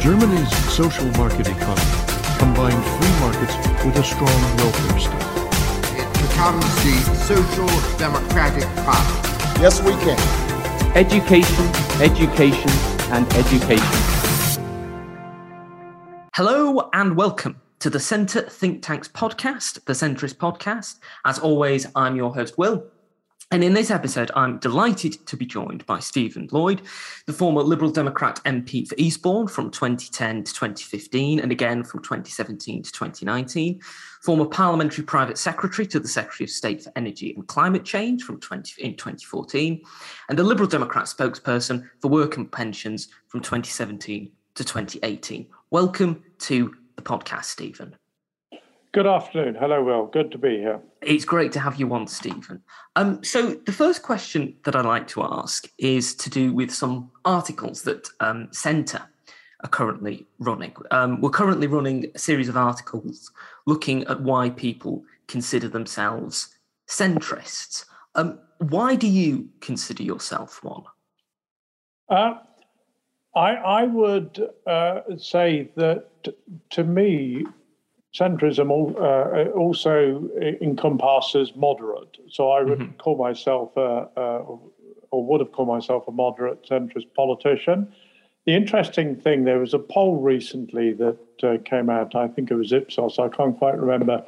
Germany's social market economy combined free markets with a strong welfare state. It becomes the Social Democratic Party. Yes, we can. Education, education, and education. Hello and welcome to the Centre Think Tanks podcast, the Centrist podcast. As always, I'm your host, Will. And in this episode, I'm delighted to be joined by Stephen Lloyd, the former Liberal Democrat MP for Eastbourne from 2010 to 2015, and again from 2017 to 2019, former Parliamentary Private Secretary to the Secretary of State for Energy and Climate Change from 20, in 2014, and the Liberal Democrat spokesperson for Work and Pensions from 2017 to 2018. Welcome to the podcast, Stephen. Good afternoon. Hello, Will. Good to be here. It's great to have you on, Stephen. Um, so, the first question that I'd like to ask is to do with some articles that um, Centre are currently running. Um, we're currently running a series of articles looking at why people consider themselves centrists. Um, why do you consider yourself one? Uh, I, I would uh, say that to me, centrism uh, also encompasses moderate. So I would mm-hmm. call myself, a, a, or would have called myself, a moderate centrist politician. The interesting thing, there was a poll recently that uh, came out, I think it was Ipsos, I can't quite remember,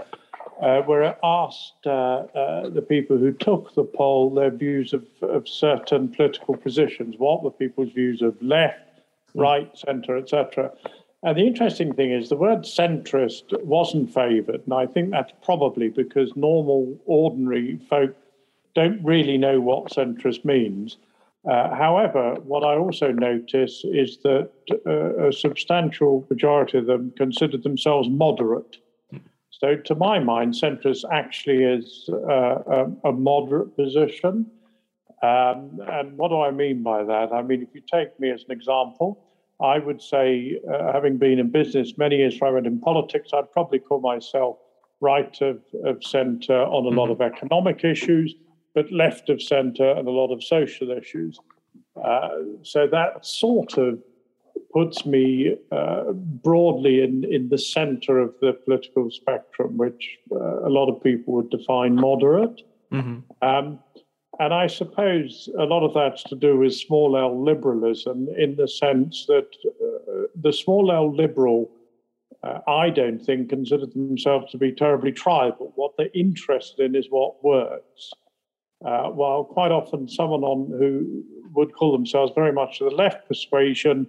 uh, where it asked uh, uh, the people who took the poll their views of, of certain political positions. What were people's views of left, mm-hmm. right, centre, etc.? And the interesting thing is the word centrist wasn't favoured. And I think that's probably because normal, ordinary folk don't really know what centrist means. Uh, however, what I also notice is that uh, a substantial majority of them consider themselves moderate. So, to my mind, centrist actually is uh, a, a, moderate position. Um, and what do I mean by that? I mean, if you take me as an example, I would say, uh, having been in business many years before I went in politics, I'd probably call myself right of, of centre on a mm-hmm. lot of economic issues, but left of centre and a lot of social issues. Uh, so that sort of puts me uh, broadly in, in the centre of the political spectrum, which uh, a lot of people would define moderate. Mm-hmm. Um, and I suppose a lot of that's to do with small L liberalism in the sense that uh, the small L liberal, uh, I don't think, consider themselves to be terribly tribal. What they're interested in is what works. Uh, while quite often someone on who would call themselves very much to the left persuasion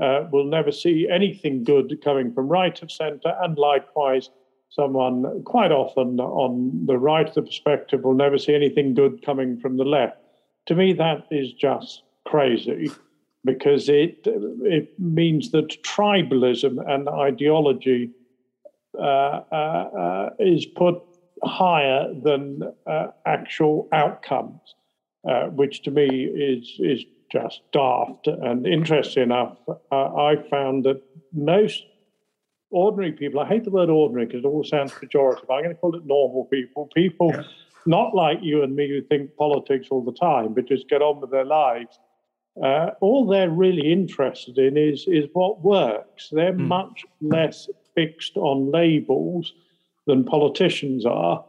uh, will never see anything good coming from right of centre, and likewise someone quite often on the right of the perspective will never see anything good coming from the left. To me, that is just crazy because it it means that tribalism and ideology uh, uh, uh, is put higher than uh, actual outcomes, uh, which to me is is just daft. And interesting enough, uh, I found that most ordinary people, I hate the word ordinary because it all sounds pejorative. I'm going to call it normal people, people yeah. not like you and me who think politics all the time, but just get on with their lives. Uh, all they're really interested in is, is what works. They're mm. much less fixed on labels than politicians are.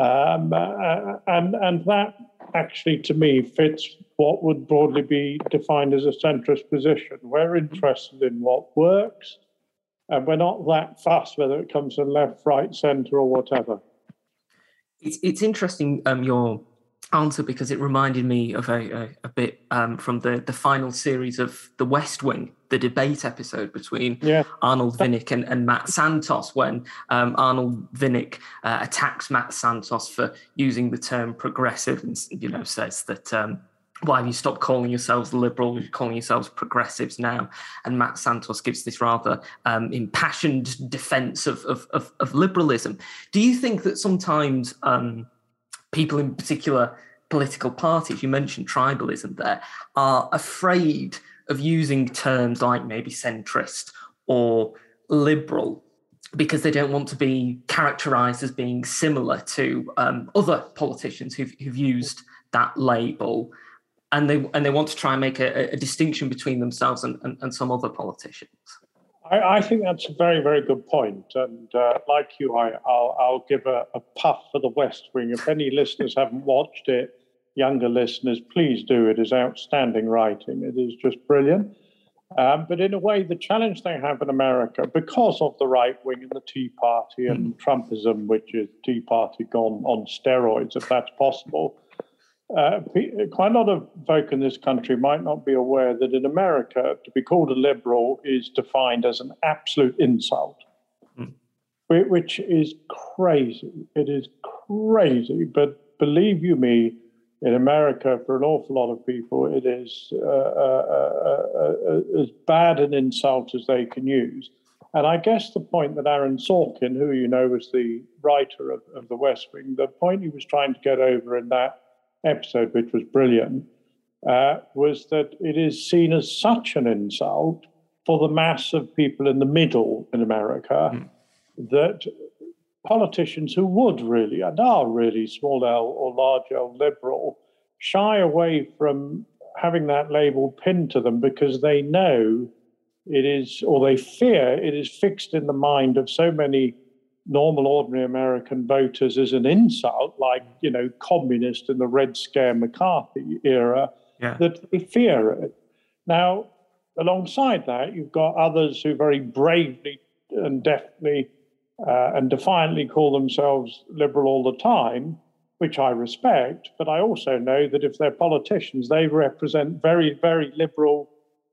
Um, uh, and, and that actually, to me, fits what would broadly be defined as a centrist position. We're interested in what works and we're not that fast whether it comes from left, right, centre, or whatever. It's it's interesting um, your answer because it reminded me of a, a, a bit um, from the the final series of The West Wing, the debate episode between yeah. Arnold Vinnick and, and Matt Santos, when um, Arnold Vinnick uh, attacks Matt Santos for using the term progressive and you know says that um, why have you stopped calling yourselves liberal? Calling yourselves progressives now. And Matt Santos gives this rather um, impassioned defense of, of, of, of, liberalism. Do you think that sometimes um, people in particular political parties, you mentioned tribalism there, are afraid of using terms like maybe centrist or liberal because they don't want to be characterized as being similar to um, other politicians who've, who've used that label and they and they want to try and make a, a distinction between themselves and, and, and, some other politicians. I, I, think that's a very, very good point. And uh, like you, I, will I'll give a, a, puff for the West Wing. If any listeners haven't watched it, younger listeners, please do. It is outstanding writing. It is just brilliant. Um, but in a way, the challenge they have in America, because of the right wing and the Tea Party and mm. Trumpism, which is Tea Party gone on steroids, if that's possible, uh, quite a lot of folk in this country might not be aware that in America, to be called a liberal is defined as an absolute insult, mm. which is crazy. It is crazy. But believe you me, in America, for an awful lot of people, it is uh, uh, uh, as bad an insult as they can use. And I guess the point that Aaron Sorkin, who you know was the writer of, of The West Wing, the point he was trying to get over in that episode, which was brilliant, uh, was that it is seen as such an insult for the mass of people in the middle in America mm. that politicians who would really and are really small L or large L liberal shy away from having that label pinned to them because they know it is, or they fear it is fixed in the mind of so many normal, ordinary American voters as an insult, like, you know, communist in the Red Scare McCarthy era, yeah. that they fear it. Now, alongside that, you've got others who very bravely and deftly uh, and defiantly call themselves liberal all the time, which I respect, but I also know that if they're politicians, they represent very, very liberal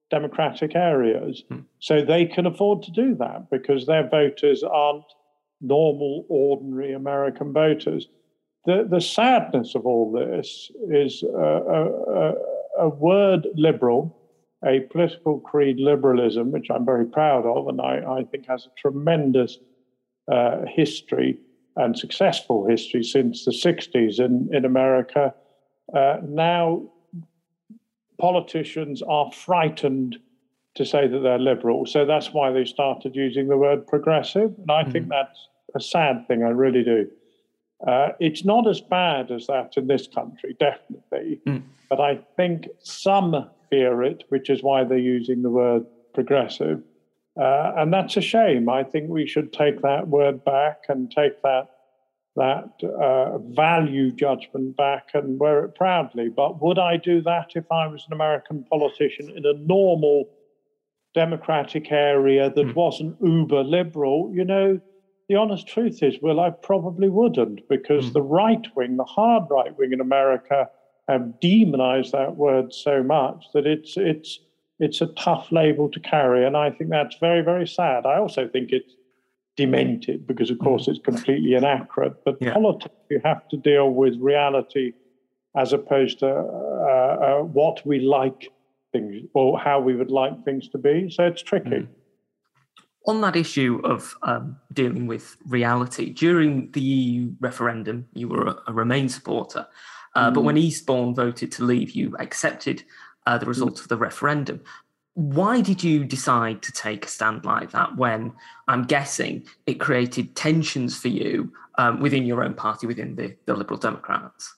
democratic areas. Hmm. So they can afford to do that because their voters aren't normal, ordinary American voters. The, the sadness of all this is a, a, a word liberal, a political creed liberalism, which I'm very proud of, and I, I think has a tremendous uh, history and successful history since the 60s in, in America. Uh, now, politicians are frightened to say that they're liberal. So that's why they started using the word progressive. And I mm-hmm. think that's a sad thing, I really do. Uh, it's not as bad as that in this country, definitely. Mm. But I think some fear it, which is why they're using the word progressive. Uh, and that's a shame. I think we should take that word back and take that that uh, value judgment back and wear it proudly. But would I do that if I was an American politician in a normal democratic area that mm. wasn't uber liberal? You know, the honest truth is, well, I probably wouldn't because mm. the right wing, the hard right wing in America, have demonized that word so much that it's it's it's a tough label to carry, and I think that's very, very sad. I also think it's demented because, of course, it's completely inaccurate. But yeah. politics, you have to deal with reality as opposed to uh, uh, what we like things or how we would like things to be. So it's tricky. Mm. On that issue of um, dealing with reality, during the EU referendum, you were a, a Remain supporter. Uh, mm. But when Eastbourne voted to leave, you accepted uh, the result of the referendum. Why did you decide to take a stand like that when I'm guessing it created tensions for you um, within your own party, within the, the Liberal Democrats?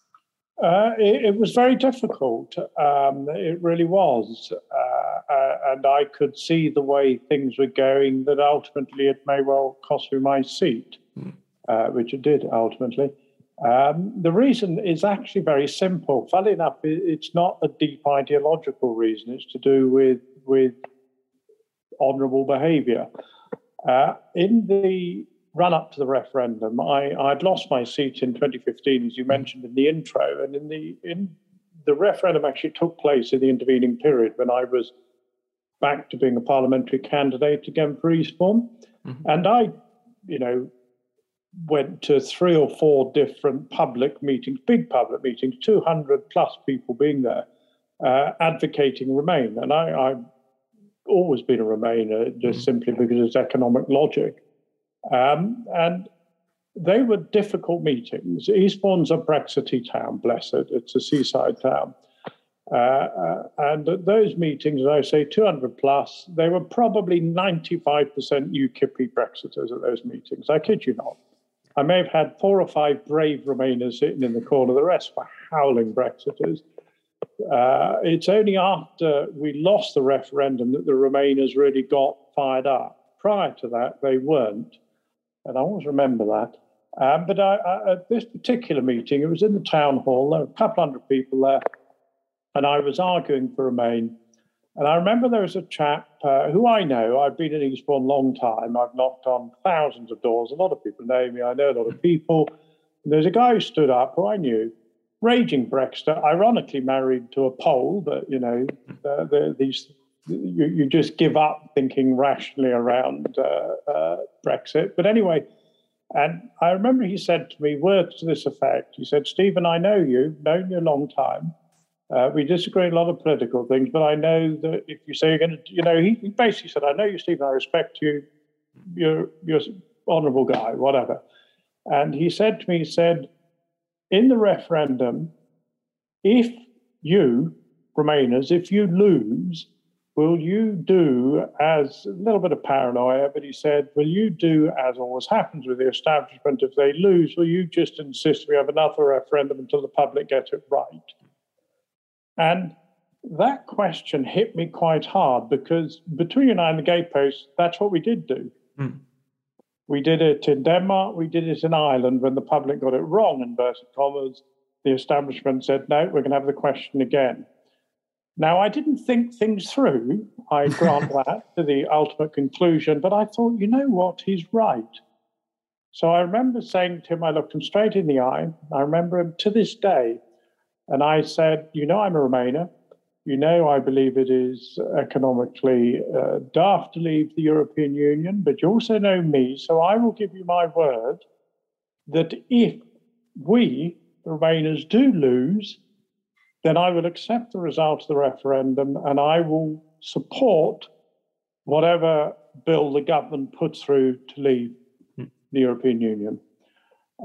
Uh, it, it, was very difficult. Um, it really was. Uh, uh, and I could see the way things were going that ultimately it may well cost me my seat, mm. which it did ultimately. Um, the reason is actually very simple. Funnily enough, it's not a deep ideological reason. It's to do with with honourable behaviour. Uh, in the run up to the referendum, I, I'd lost my seat in 2015, as you mentioned in the intro, and in the in the referendum actually took place in the intervening period when I was back to being a parliamentary candidate again for Eastbourne, mm-hmm. and I, you know, went to three or four different public meetings, big public meetings, 200 plus people being there, uh, advocating Remain. And I, have always been a Remainer just mm. simply because it's economic logic. Um, and they were difficult meetings. Eastbourne's a Brexity town, bless it. It's a seaside town. Uh, uh, and at those meetings, I say, 200 plus, they were probably 95% UKIP Brexiters at those meetings. I kid you not. I may have had four or five brave Remainers sitting in the corner, the rest were howling Brexiters. Uh, it's only after we lost the referendum that the Remainers really got fired up. prior to that, they weren't. And I always remember that. Um, but I, I, at this particular meeting, it was in the town hall. There were a couple hundred people there, and I was arguing for Remain. And I remember there was a chap uh, who I know. I've been in Eastbourne a long time. I've knocked on thousands of doors. A lot of people know me. I know a lot of people. And there's a guy who stood up who I knew, raging Brexit, ironically married to a Pole, but you know, uh, the, these you, you, just give up thinking rationally around uh, uh, Brexit. But anyway, and I remember he said to me words to this effect. He said, Stephen, I know you, known you a long time. Uh, we disagree a lot of political things, but I know that if you say you're going to, you know, he, he basically said, I know you, Stephen, I respect you, you're, you're an honourable guy, whatever. And he said to me, he said, in the referendum, if you, Remainers, if you lose, will you do as a little bit of paranoia, but he said, will you do as always happens with the establishment? If they lose, will you just insist we have another referendum until the public get it right? And that question hit me quite hard because between you and I and the gatepost, that's what we did do. Mm. We did it in Denmark, we did it in Ireland when the public got it wrong, in inverted commas. The establishment said, no, we're going to have the question again. Now, I didn't think things through. I grant that to the ultimate conclusion, but I thought, you know what? He's right. So I remember saying to him, I looked him straight in the eye. I remember him to this day. And I said, You know, I'm a Remainer. You know, I believe it is economically uh, daft to leave the European Union, but you also know me. So I will give you my word that if we, the Remainers, do lose, then I will accept the result of the referendum and I will support whatever bill the government puts through to leave hmm. the European Union.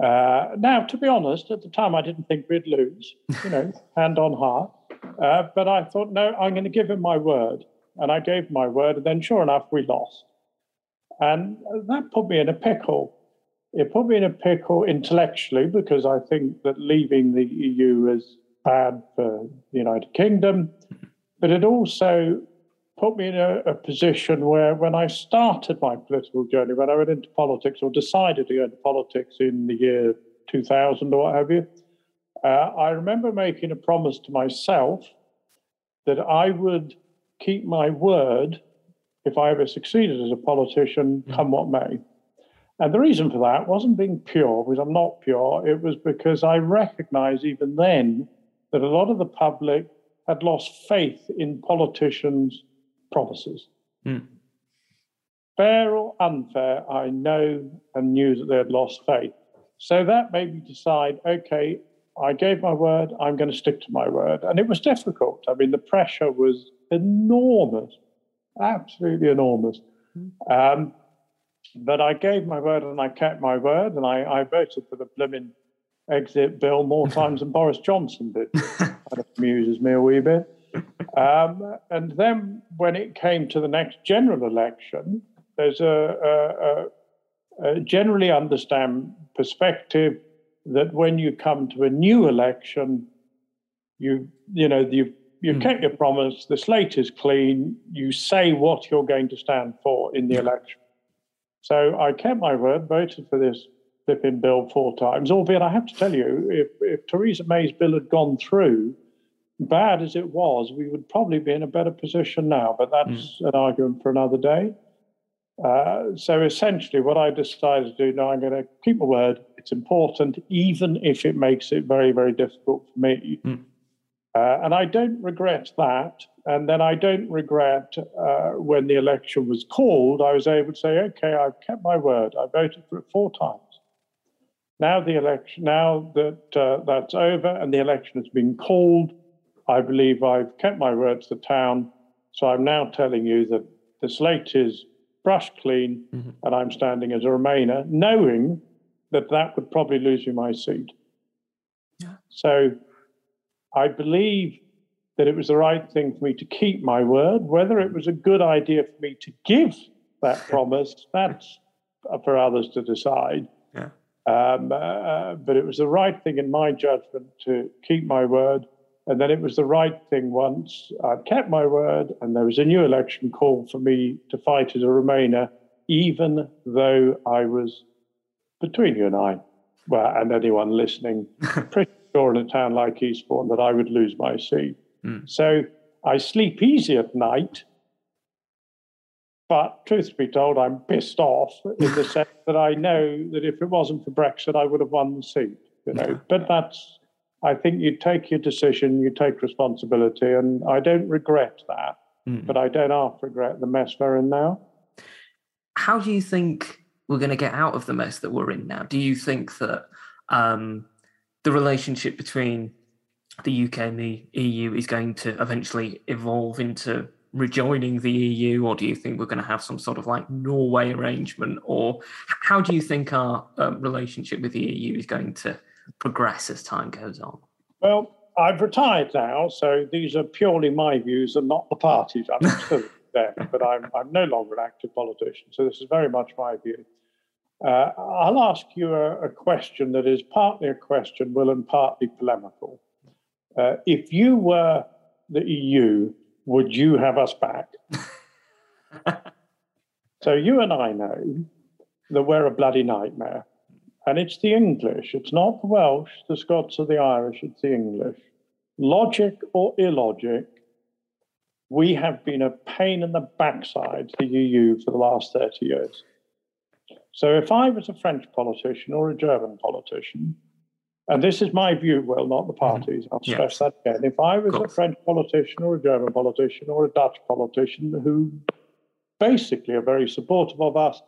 Uh, now, to be honest, at the time I didn't think we'd lose, you know, hand on heart. Uh, but I thought, no, I'm going to give him my word. And I gave my word, and then sure enough, we lost. And that put me in a pickle. It put me in a pickle intellectually because I think that leaving the EU is bad for the United Kingdom, but it also put me in a, a, position where, when I started my political journey, when I went into politics or decided to go into politics in the year 2000 or what have you, uh, I remember making a promise to myself that I would keep my word if I ever succeeded as a politician, mm. come what may. And the reason for that wasn't being pure, because I'm not pure. It was because I recognized even then that a lot of the public had lost faith in politicians' promises. Mm. Fair or unfair, I know and knew that they had lost faith. So that made me decide okay, I gave my word, I'm going to stick to my word. And it was difficult. I mean, the pressure was enormous, absolutely enormous. Hmm. Um, but I gave my word and I kept my word, and I, I voted for the Blimmin exit bill more times than Boris Johnson did. that amuses me a wee bit. Um, and then when it came to the next general election, there's a, a, a, a generally understand perspective that when you come to a new election, you you know you you mm. kept your promise. The slate is clean. You say what you're going to stand for in the election. So I kept my word, voted for this flipping bill four times, albeit I have to tell you, if, if Theresa May's bill had gone through, bad as it was, we would probably be in a better position now. But that's mm. an argument for another day. Uh, so essentially, what I decided to do now, I'm going to keep my word. It's important, even if it makes it very, very difficult for me. Mm. Uh, and I don't regret that. And then I don't regret uh, when the election was called, I was able to say, okay, I've kept my word. I voted for it four times. Now the election, now that uh, that's over and the election has been called, I believe I've kept my word to the town. So I'm now telling you that the slate is brushed clean mm-hmm. and I'm standing as a Remainer, knowing that that would probably lose me my seat. Yeah. So I believe that it was the right thing for me to keep my word. Whether it was a good idea for me to give that promise, that's for others to decide. Yeah. Um, uh, but it was the right thing in my judgment to keep my word. And then it was the right thing once I'd kept my word and there was a new election call for me to fight as a Remainer, even though I was between you and I, well, and anyone listening, pretty sure in a town like Eastbourne that I would lose my seat. Mm. So I sleep easy at night, but truth be told, I'm pissed off in the sense that I know that if it wasn't for Brexit, I would have won the seat. You know, yeah. but that's. I think you take your decision, you take responsibility, and I don't regret that. Mm. But I don't half regret the mess we're in now. How do you think we're going to get out of the mess that we're in now? Do you think that um, the relationship between the UK and the EU is going to eventually evolve into rejoining the EU, or do you think we're going to have some sort of like Norway arrangement, or how do you think our um, relationship with the EU is going to progress as time goes on? Well, I've retired now, so these are purely my views and not the parties. I'm still there, but I'm, I'm no longer an active politician, so this is very much my view. Uh, I'll ask you a, a, question that is partly a question, Will, and partly polemical. Uh, if you were the EU, would you have us back? so you and I know that we're a bloody nightmare. And it's the English. It's not the Welsh, the Scots, or the Irish. It's the English. Logic or illogic, we have been a pain in the backside to the EU for the last 30 years. So if I was a French politician or a German politician, and this is my view, well, not the mm-hmm. parties, I'll stress that again. If I was a French politician or a German politician or a Dutch politician who basically are very supportive of us,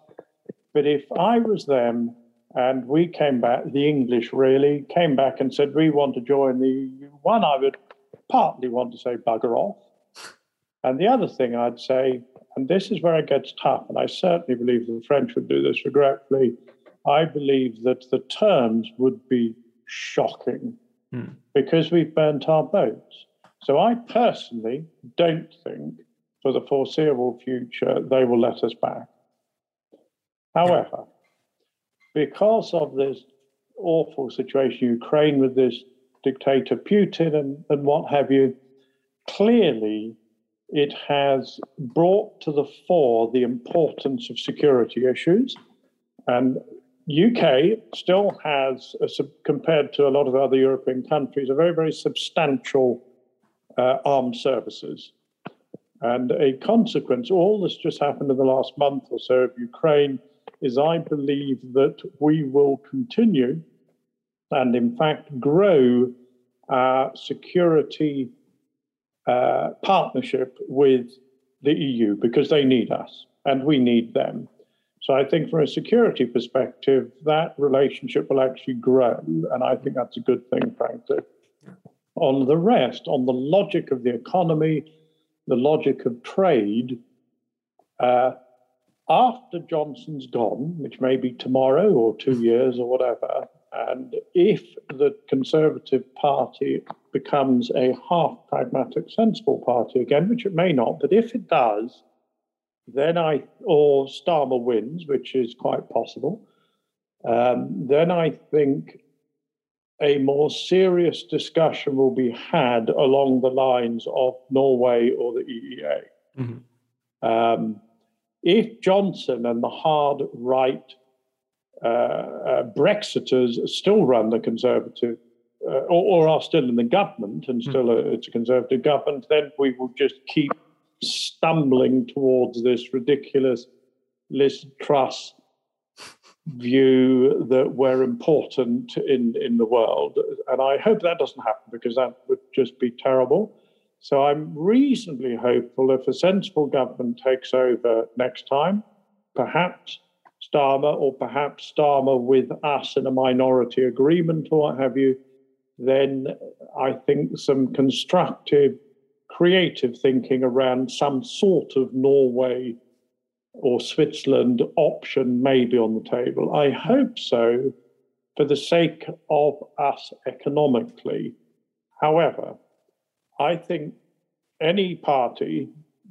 but if I was them and we came back, the English really came back and said, we want to join the EU, one, I would partly want to say bugger off. And the other thing I'd say, and this is where it gets tough, and I certainly believe the French would do this regretfully, I believe that the terms would be shocking mm. because we've burnt our boats. So I personally don't think for the foreseeable future they will let us back. However, because of this awful situation in Ukraine with this dictator Putin and, and what have you, clearly it has brought to the fore the importance of security issues. And UK still has, a, compared to a lot of other European countries, a very, very substantial uh, armed services. And a consequence, all this just happened in the last month or so of Ukraine, is I believe that we will continue and, in fact, grow our security uh, partnership with the EU because they need us and we need them. So I think from a security perspective, that relationship will actually grow. And I think that's a good thing, frankly. On the rest, on the logic of the economy, the logic of trade, uh, after Johnson's gone, which may be tomorrow or two years or whatever, and if the Conservative Party becomes a half pragmatic, sensible party again, which it may not, but if it does, then I, or Starmer wins, which is quite possible. Um, then I think a more serious discussion will be had along the lines of Norway or the EEA. Mm-hmm. Um, if Johnson and the hard right uh, uh, Brexiters still run the Conservative uh, or, or, are still in the government and still mm-hmm. a, it's a Conservative government, then we will just keep stumbling towards this ridiculous Liz Truss view that we're important in, in the world. And I hope that doesn't happen because that would just be terrible. So I'm reasonably hopeful if a sensible government takes over next time, perhaps Starmer or perhaps Starmer with us in a minority agreement or what have you, then I think some constructive creative thinking around some sort of Norway or Switzerland option may be on the table. I hope so for the sake of us economically. However, I think any party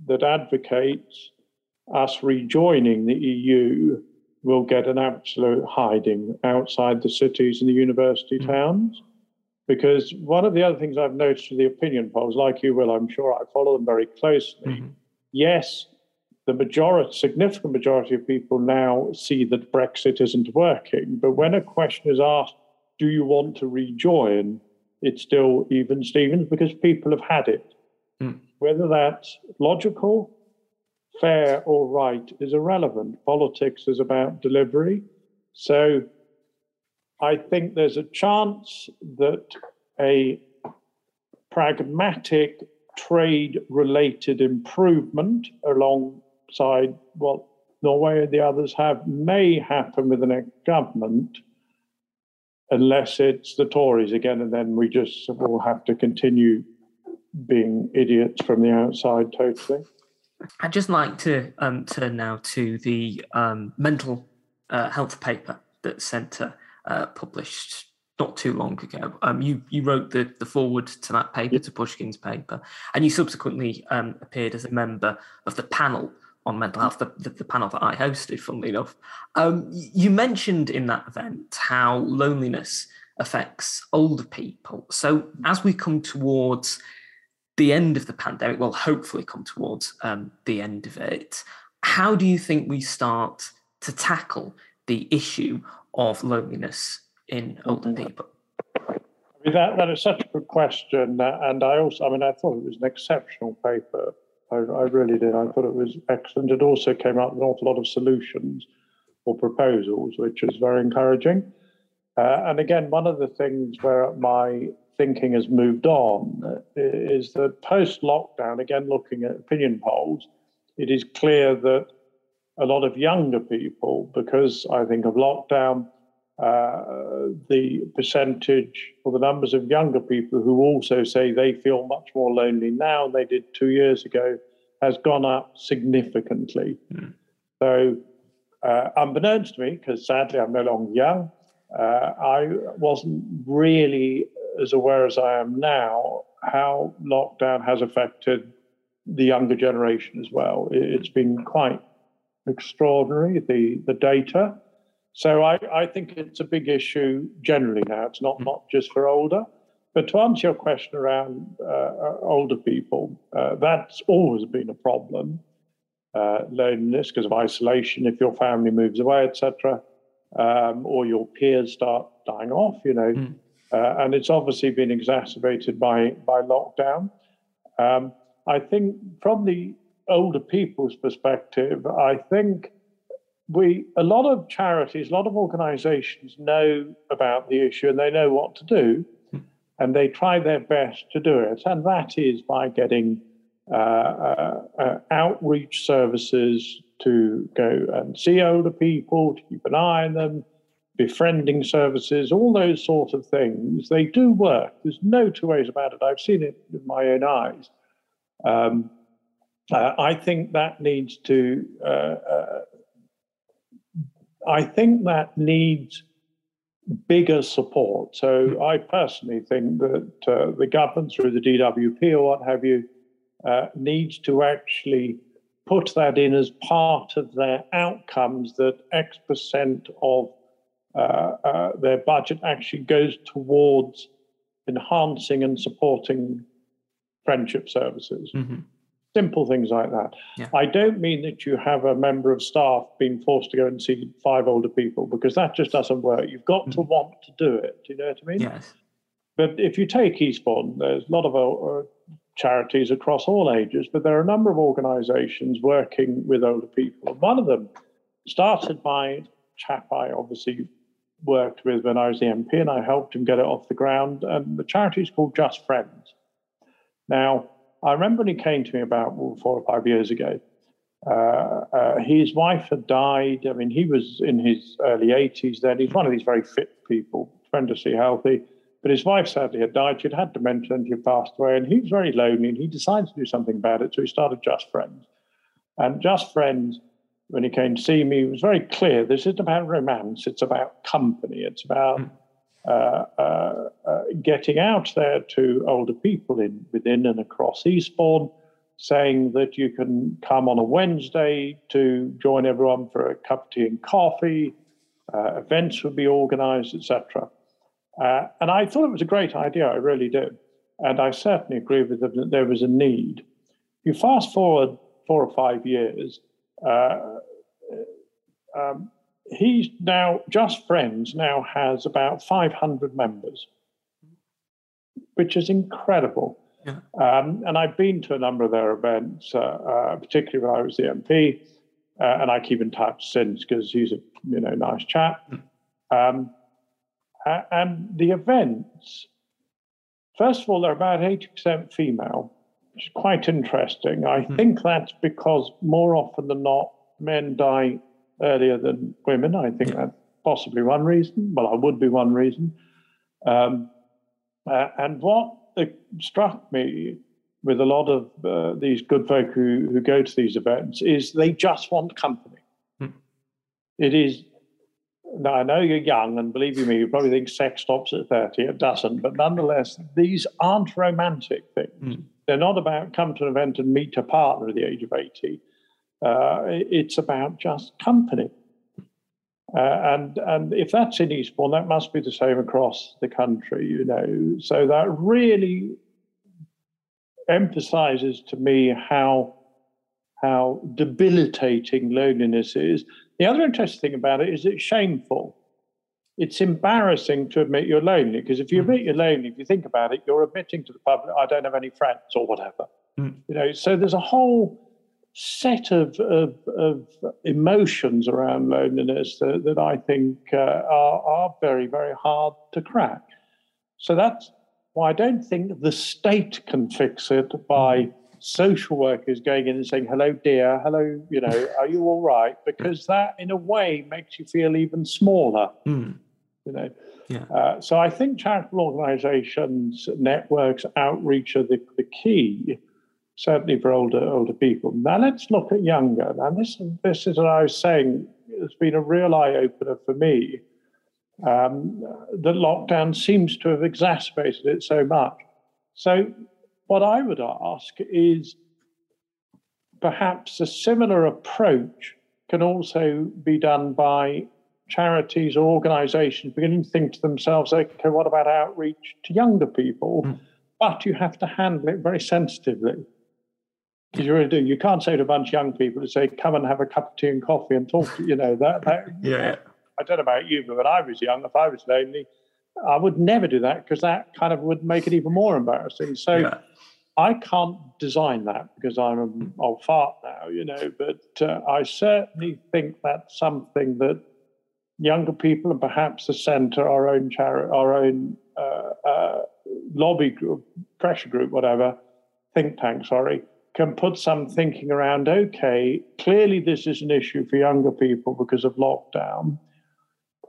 that advocates us rejoining the EU will get an absolute hiding outside the cities and the university mm. towns. Because one of the other things I've noticed with the opinion polls, like you will, I'm sure I follow them very closely. Mm-hmm. Yes, the majority, significant majority of people now see that Brexit isn't working. But when a question is asked, do you want to rejoin? It's still even Stevens because people have had it. Mm. Whether that's logical, fair, or right is irrelevant. Politics is about delivery. So I think there's a chance that a pragmatic trade related improvement alongside what Norway and the others have may happen with the next government unless it's the Tories again, and then we just will have to continue being idiots from the outside totally. I'd just like to um, turn now to the um, mental uh, health paper that's that Centre uh, published not too long ago. Um, you you wrote the, the foreword to that paper, to Pushkin's paper, and you subsequently um, appeared as a member of the panel on mental health, the, the, the panel that I hosted, funnily enough. Um, you mentioned in that event how loneliness affects older people. So as we come towards the end of the pandemic, well, hopefully come towards um, the end of it, how do you think we start to tackle the issue of loneliness in older people? I mean, that, that is such a good question. Uh, and I also, I mean, I thought it was an exceptional paper. I, I really did. I thought it was excellent. It also came out with an awful lot of solutions or proposals, which is very encouraging. Uh, and again, one of the things where my thinking has moved on is that post lockdown, again, looking at opinion polls, it is clear that a lot of younger people, because I think of lockdown, uh, the percentage or the numbers of younger people who also say they feel much more lonely now than they did two years ago has gone up significantly. Mm. So, uh, unbeknownst to me, because sadly I'm no longer young, uh, I wasn't really as aware as I am now how lockdown has affected the younger generation as well. It's been quite extraordinary, the, the data. So I, I think it's a big issue generally now. It's not, not just for older. But to answer your question around uh, uh older people, uh, that's always been a problem. Uh, loneliness because of isolation, if your family moves away, etc., um, or your peers start dying off, you know, mm. and it's obviously been exacerbated by by lockdown. Um, I think from the older people's perspective, I think we a lot of charities, a lot of organizations know about the issue and they know what to do, and they try their best to do it. And that is by getting uh, uh, uh, outreach services to go and see older people, to keep an eye on them, befriending services, all those sort of things. They do work. There's no two ways about it. I've seen it with my own eyes. Um, uh, I think that needs to. Uh, uh, I think that needs bigger support. So hmm. I personally think that uh, the government, through the DWP or what have you, uh, needs to actually put that in as part of their outcomes that X percent of uh, their budget actually goes towards enhancing and supporting friendship services. Mm-hmm. Simple things like that. Yeah. I don't mean that you have a member of staff being forced to go and see five older people because that just doesn't work. You've got mm-hmm. to want to do it. Do you know what I mean? Yes. But if you take Eastbourne, there's a lot of uh, charities across all ages, but there are a number of organisations working with older people. And one of them started by a chap I obviously worked with when I was the MP, and I helped him get it off the ground. And the charity is called Just Friends. Now, I remember when he came to me about well, four or five years ago. Uh, uh, his wife had died. I mean, he was in his early 80s then. He's one of these very fit people, tremendously healthy. But his wife sadly had died. She'd had dementia and she passed away. And he was very lonely and he decided to do something about it. So he started Just Friends. And Just Friends, when he came to see me, was very clear this isn't about romance, it's about company. It's about. Uh, uh, uh, getting out there to older people in within and across Eastbourne, saying that you can come on a Wednesday to join everyone for a cup of tea and coffee. Events would be organised, etc. Uh, and I thought it was a great idea. I really did, and I certainly agree with them that there was a need. If you fast forward four or five years, Uh, um, he's now Just Friends now has about 500 members, which is incredible. Yeah. Um, and I've been to a number of their events, uh, uh, particularly when I was the MP, uh, and I keep in touch since because he's a you know nice chap. Um, and the events, first of all, they're about 80% female, which is quite interesting. I mm. think that's because more often than not, men die earlier than women. I think that's possibly one reason. Well, I would be one reason. Um, uh, and what struck me with a lot of uh, these good folk who, who go to these events is they just want company. Hmm. It is, now I know you're young, and believe you me, you probably think sex stops at 30. It doesn't. But nonetheless, these aren't romantic things. Hmm. They're not about come to an event and meet a partner at the age of 80. Uh, it's about just company. Uh, and and if that's in Eastbourne, that must be the same across the country, you know. So that really emphasizes to me how how debilitating loneliness is. The other interesting thing about it is it's shameful. It's embarrassing to admit you're lonely because if you admit you're lonely, if you think about it, you're admitting to the public, I don't have any friends or whatever. Mm. You know, so there's a whole set of, of, of emotions around loneliness that, that I think uh, are, are very, very hard to crack. So that's why I don't think the state can fix it by social workers going in and saying, hello, dear, hello, you know, are you all right? Because that, in a way, makes you feel even smaller, mm. you know. Yeah. Uh, so I think charitable organizations, networks, outreach are the, the key certainly for older older people. Now let's look at younger. Now this this is what I was saying. It's been a real eye opener for me. Um, the lockdown seems to have exacerbated it so much. So what I would ask is perhaps a similar approach can also be done by charities or organizations beginning to think to themselves, okay, what about outreach to younger people? Mm. But you have to handle it very sensitively. Because you really do. You can't say to a bunch of young people to say, "Come and have a cup of tea and coffee and talk." To, you know that. that yeah. I don't know about you, but when I was young, if I was lonely, I would never do that because that kind of would make it even more embarrassing. So yeah. I can't design that because I'm an old fart now, you know. But uh, I certainly think that's something that younger people and perhaps the centre, our own charity, our own uh, uh, lobby group, pressure group, whatever, think tank, sorry, can put some thinking around okay, clearly this is an issue for younger people because of lockdown.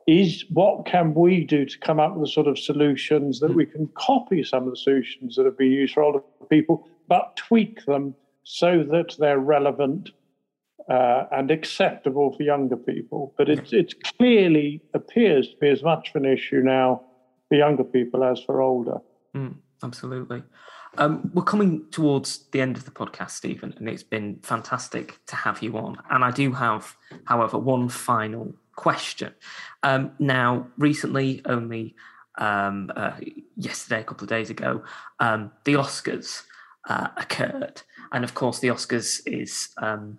Is what can we do to come up with the sort of solutions that we can copy some of the solutions that have been used for older people, but tweak them so that they're relevant uh, and acceptable for younger people. But it, it clearly appears to be as much of an issue now for younger people as for older. Mm, absolutely. Um, we're coming towards the end of the podcast, Stephen, and it's been fantastic to have you on. And I do have, however, one final question. Um, now, recently, only um, uh, yesterday, a couple of days ago, um, the Oscars uh, occurred. And of course, the Oscars is um,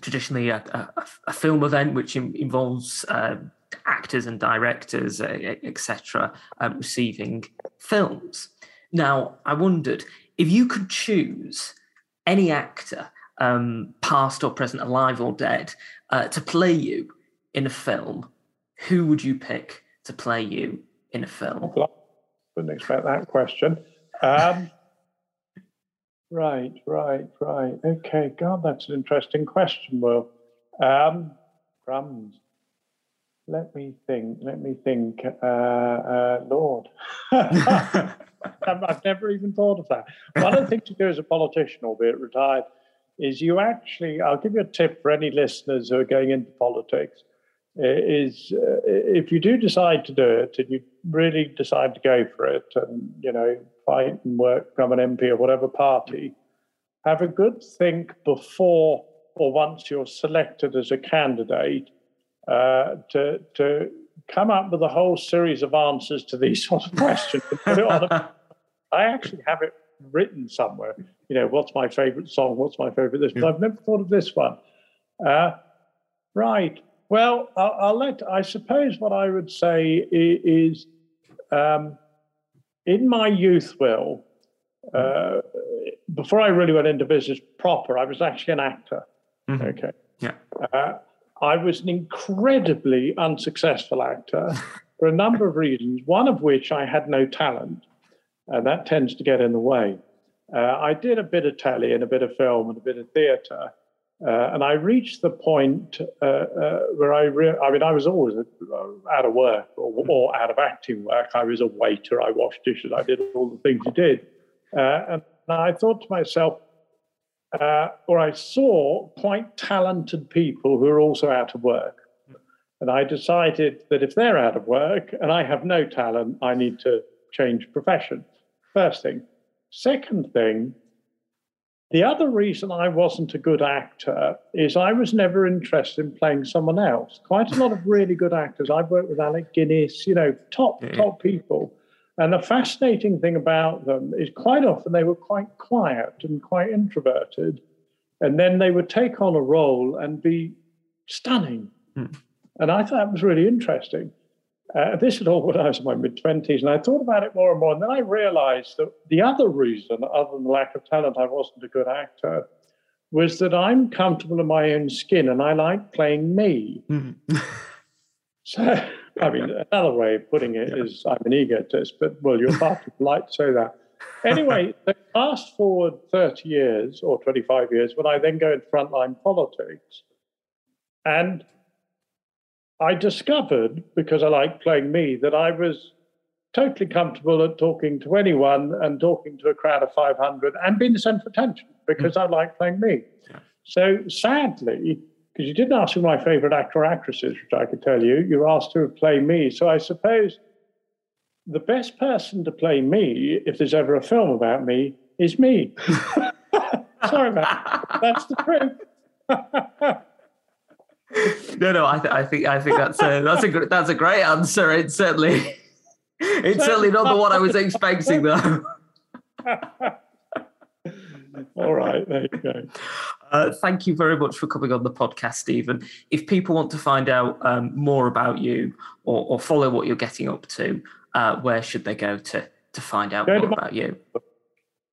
traditionally a, a, a, film event which in, involves uh, actors and directors, uh, etc., uh, receiving films. Now, I wondered if you could choose any actor, um, past or present, alive or dead, uh, to play you in a film, who would you pick to play you in a film? Wouldn't expect that question. Um, right, right, right. Okay, God, that's an interesting question, Will. Um, crumbs. Let me think. Let me think. Uh, uh, Lord. I've never even thought of that. One of the things you do as a politician, albeit retired, is you actually, I'll give you a tip for any listeners who are going into politics, is uh, if you do decide to do it and you really decide to go for it and, you know, fight and work, become an MP or whatever party, have a good think before or once you're selected as a candidate uh, to, to come up with a whole series of answers to these sorts of questions and put it on a, I actually have it written somewhere. You know, what's my favorite song? What's my favorite this? But I've never thought of this one. Uh, right. Well, I'll, I'll, let. I suppose what I would say is, um, in my youth, Will, uh, before I really went into business proper, I was actually an actor. Mm-hmm. Okay. Yeah. Uh, I was an incredibly unsuccessful actor for a number of reasons. One of which I had no talent, and that tends to get in the way. Uh, I did a bit of telly and a bit of film and a bit of theatre. Uh, and I reached the point uh, uh where I, re- I mean, I was always uh, out of work or, or, out of acting work. I was a waiter, I washed dishes, I did all the things you did. Uh, and I thought to myself, Uh, or I saw quite talented people who are also out of work. And I decided that if they're out of work and I have no talent, I need to change profession. First thing. Second thing, the other reason I wasn't a good actor is I was never interested in playing someone else. Quite a lot of really good actors. I've worked with Alec Guinness, you know, top, yeah. top people. And the fascinating thing about them is quite often they were quite quiet and quite introverted. And then they would take on a role and be stunning. Hmm. And I thought that was really interesting. Uh, this is all when I was in my mid 20s, and I thought about it more and more. And then I realized that the other reason, other than the lack of talent, I wasn't a good actor, was that I'm comfortable in my own skin and I like playing me. Mm-hmm. so, I mean, another way of putting it yeah. is I'm an egotist, but well, you're far too polite to say that. Anyway, fast forward 30 years or 25 years when I then go into frontline politics. And I discovered, because I like playing me, that I was totally comfortable at talking to anyone and talking to a crowd of 500 and being the centre of attention because mm. I like playing me. Yeah. So sadly, because you didn't ask who my favourite actor or actress is, which I could tell you, you asked who would play me. So I suppose the best person to play me, if there's ever a film about me, is me. Sorry, man. That's the truth. no, no, I, th- I think I think that's a that's a that's a great answer. It's certainly it's certainly not the one I was expecting though. All right, there you go. Uh, thank you very much for coming on the podcast, Stephen. If people want to find out um, more about you or, or, follow what you're getting up to, uh, where should they go to to find out go more my, about you?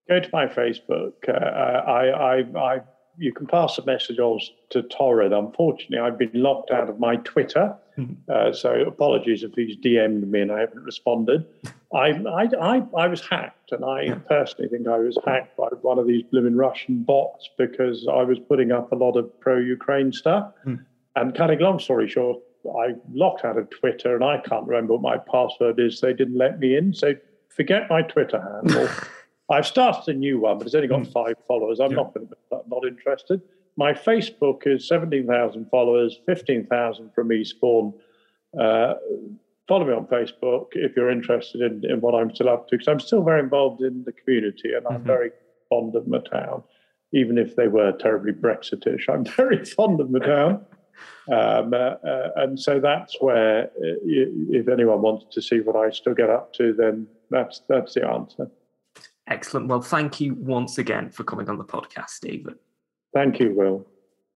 Go to my Facebook. Uh, I, I, I you can pass a message on to Torrid. Unfortunately, I've been locked out of my Twitter. Uh, so apologies if he's DM'd me and I haven't responded. I, I, I, I was hacked, and I personally think I was hacked by one of these blooming Russian bots because I was putting up a lot of pro Ukraine stuff. Mm. And cutting long story short, I locked out of Twitter and I can't remember what my password is. They didn't let me in. So forget my Twitter handle. I've started a new one, but it's only got mm. five followers. I'm yeah. not not interested. My Facebook is 17,000 followers, 15,000 from Eastbourne. Uh, follow me on Facebook if you're interested in, in what I'm still up to, because I'm still very involved in the community and I'm mm-hmm. very fond of my town, even if they were terribly Brexitish. I'm very fond of my town. Um, uh, uh, and so that's where, uh, if anyone wants to see what I still get up to, then that's that's the answer. Excellent. Well, thank you once again for coming on the podcast, Stephen. Thank you, Will.